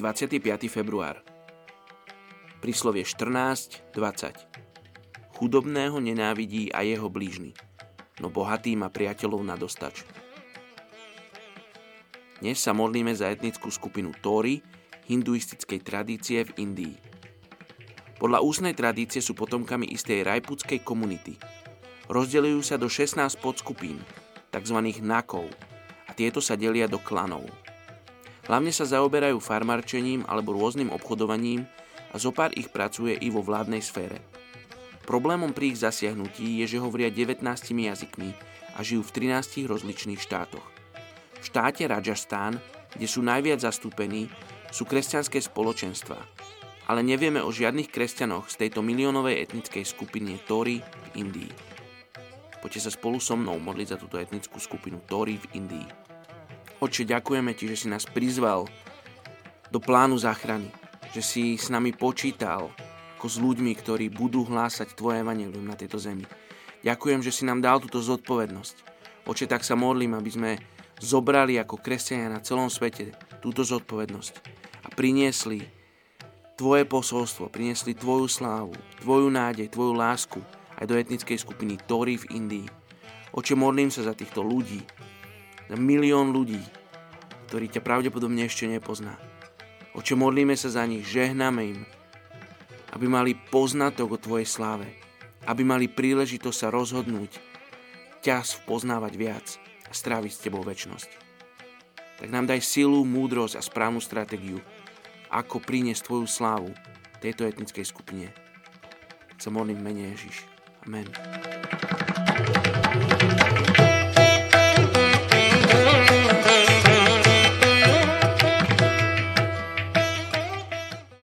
25. február. Príslovie 14.20. Chudobného nenávidí a jeho blížny, no bohatý má priateľov na dostač. Dnes sa modlíme za etnickú skupinu Tóry, hinduistickej tradície v Indii. Podľa ústnej tradície sú potomkami istej rajputskej komunity. Rozdelujú sa do 16 podskupín, tzv. nakov, a tieto sa delia do klanov. Hlavne sa zaoberajú farmarčením alebo rôznym obchodovaním a zo pár ich pracuje i vo vládnej sfére. Problémom pri ich zasiahnutí je, že hovoria 19 jazykmi a žijú v 13 rozličných štátoch. V štáte Rajasthan, kde sú najviac zastúpení, sú kresťanské spoločenstva, ale nevieme o žiadnych kresťanoch z tejto miliónovej etnickej skupiny Tóry v Indii. Poďte sa spolu so mnou modliť za túto etnickú skupinu Tóry v Indii. Oče, ďakujeme Ti, že si nás prizval do plánu záchrany, že si s nami počítal ako s ľuďmi, ktorí budú hlásať Tvoje evanelium na tejto zemi. Ďakujem, že si nám dal túto zodpovednosť. Oče, tak sa modlím, aby sme zobrali ako kresťania na celom svete túto zodpovednosť a priniesli Tvoje posolstvo, priniesli Tvoju slávu, Tvoju nádej, Tvoju lásku aj do etnickej skupiny Tori v Indii. Oče, modlím sa za týchto ľudí, za milión ľudí, ktorí ťa pravdepodobne ešte nepozná. Oče, modlíme sa za nich, žehnáme im, aby mali poznatok o Tvojej sláve, aby mali príležitosť sa rozhodnúť, ťa poznávať viac a stráviť s Tebou väčnosť. Tak nám daj silu, múdrosť a správnu stratégiu, ako priniesť Tvoju slávu tejto etnickej skupine. Sa modlím mene Ježiš. Amen.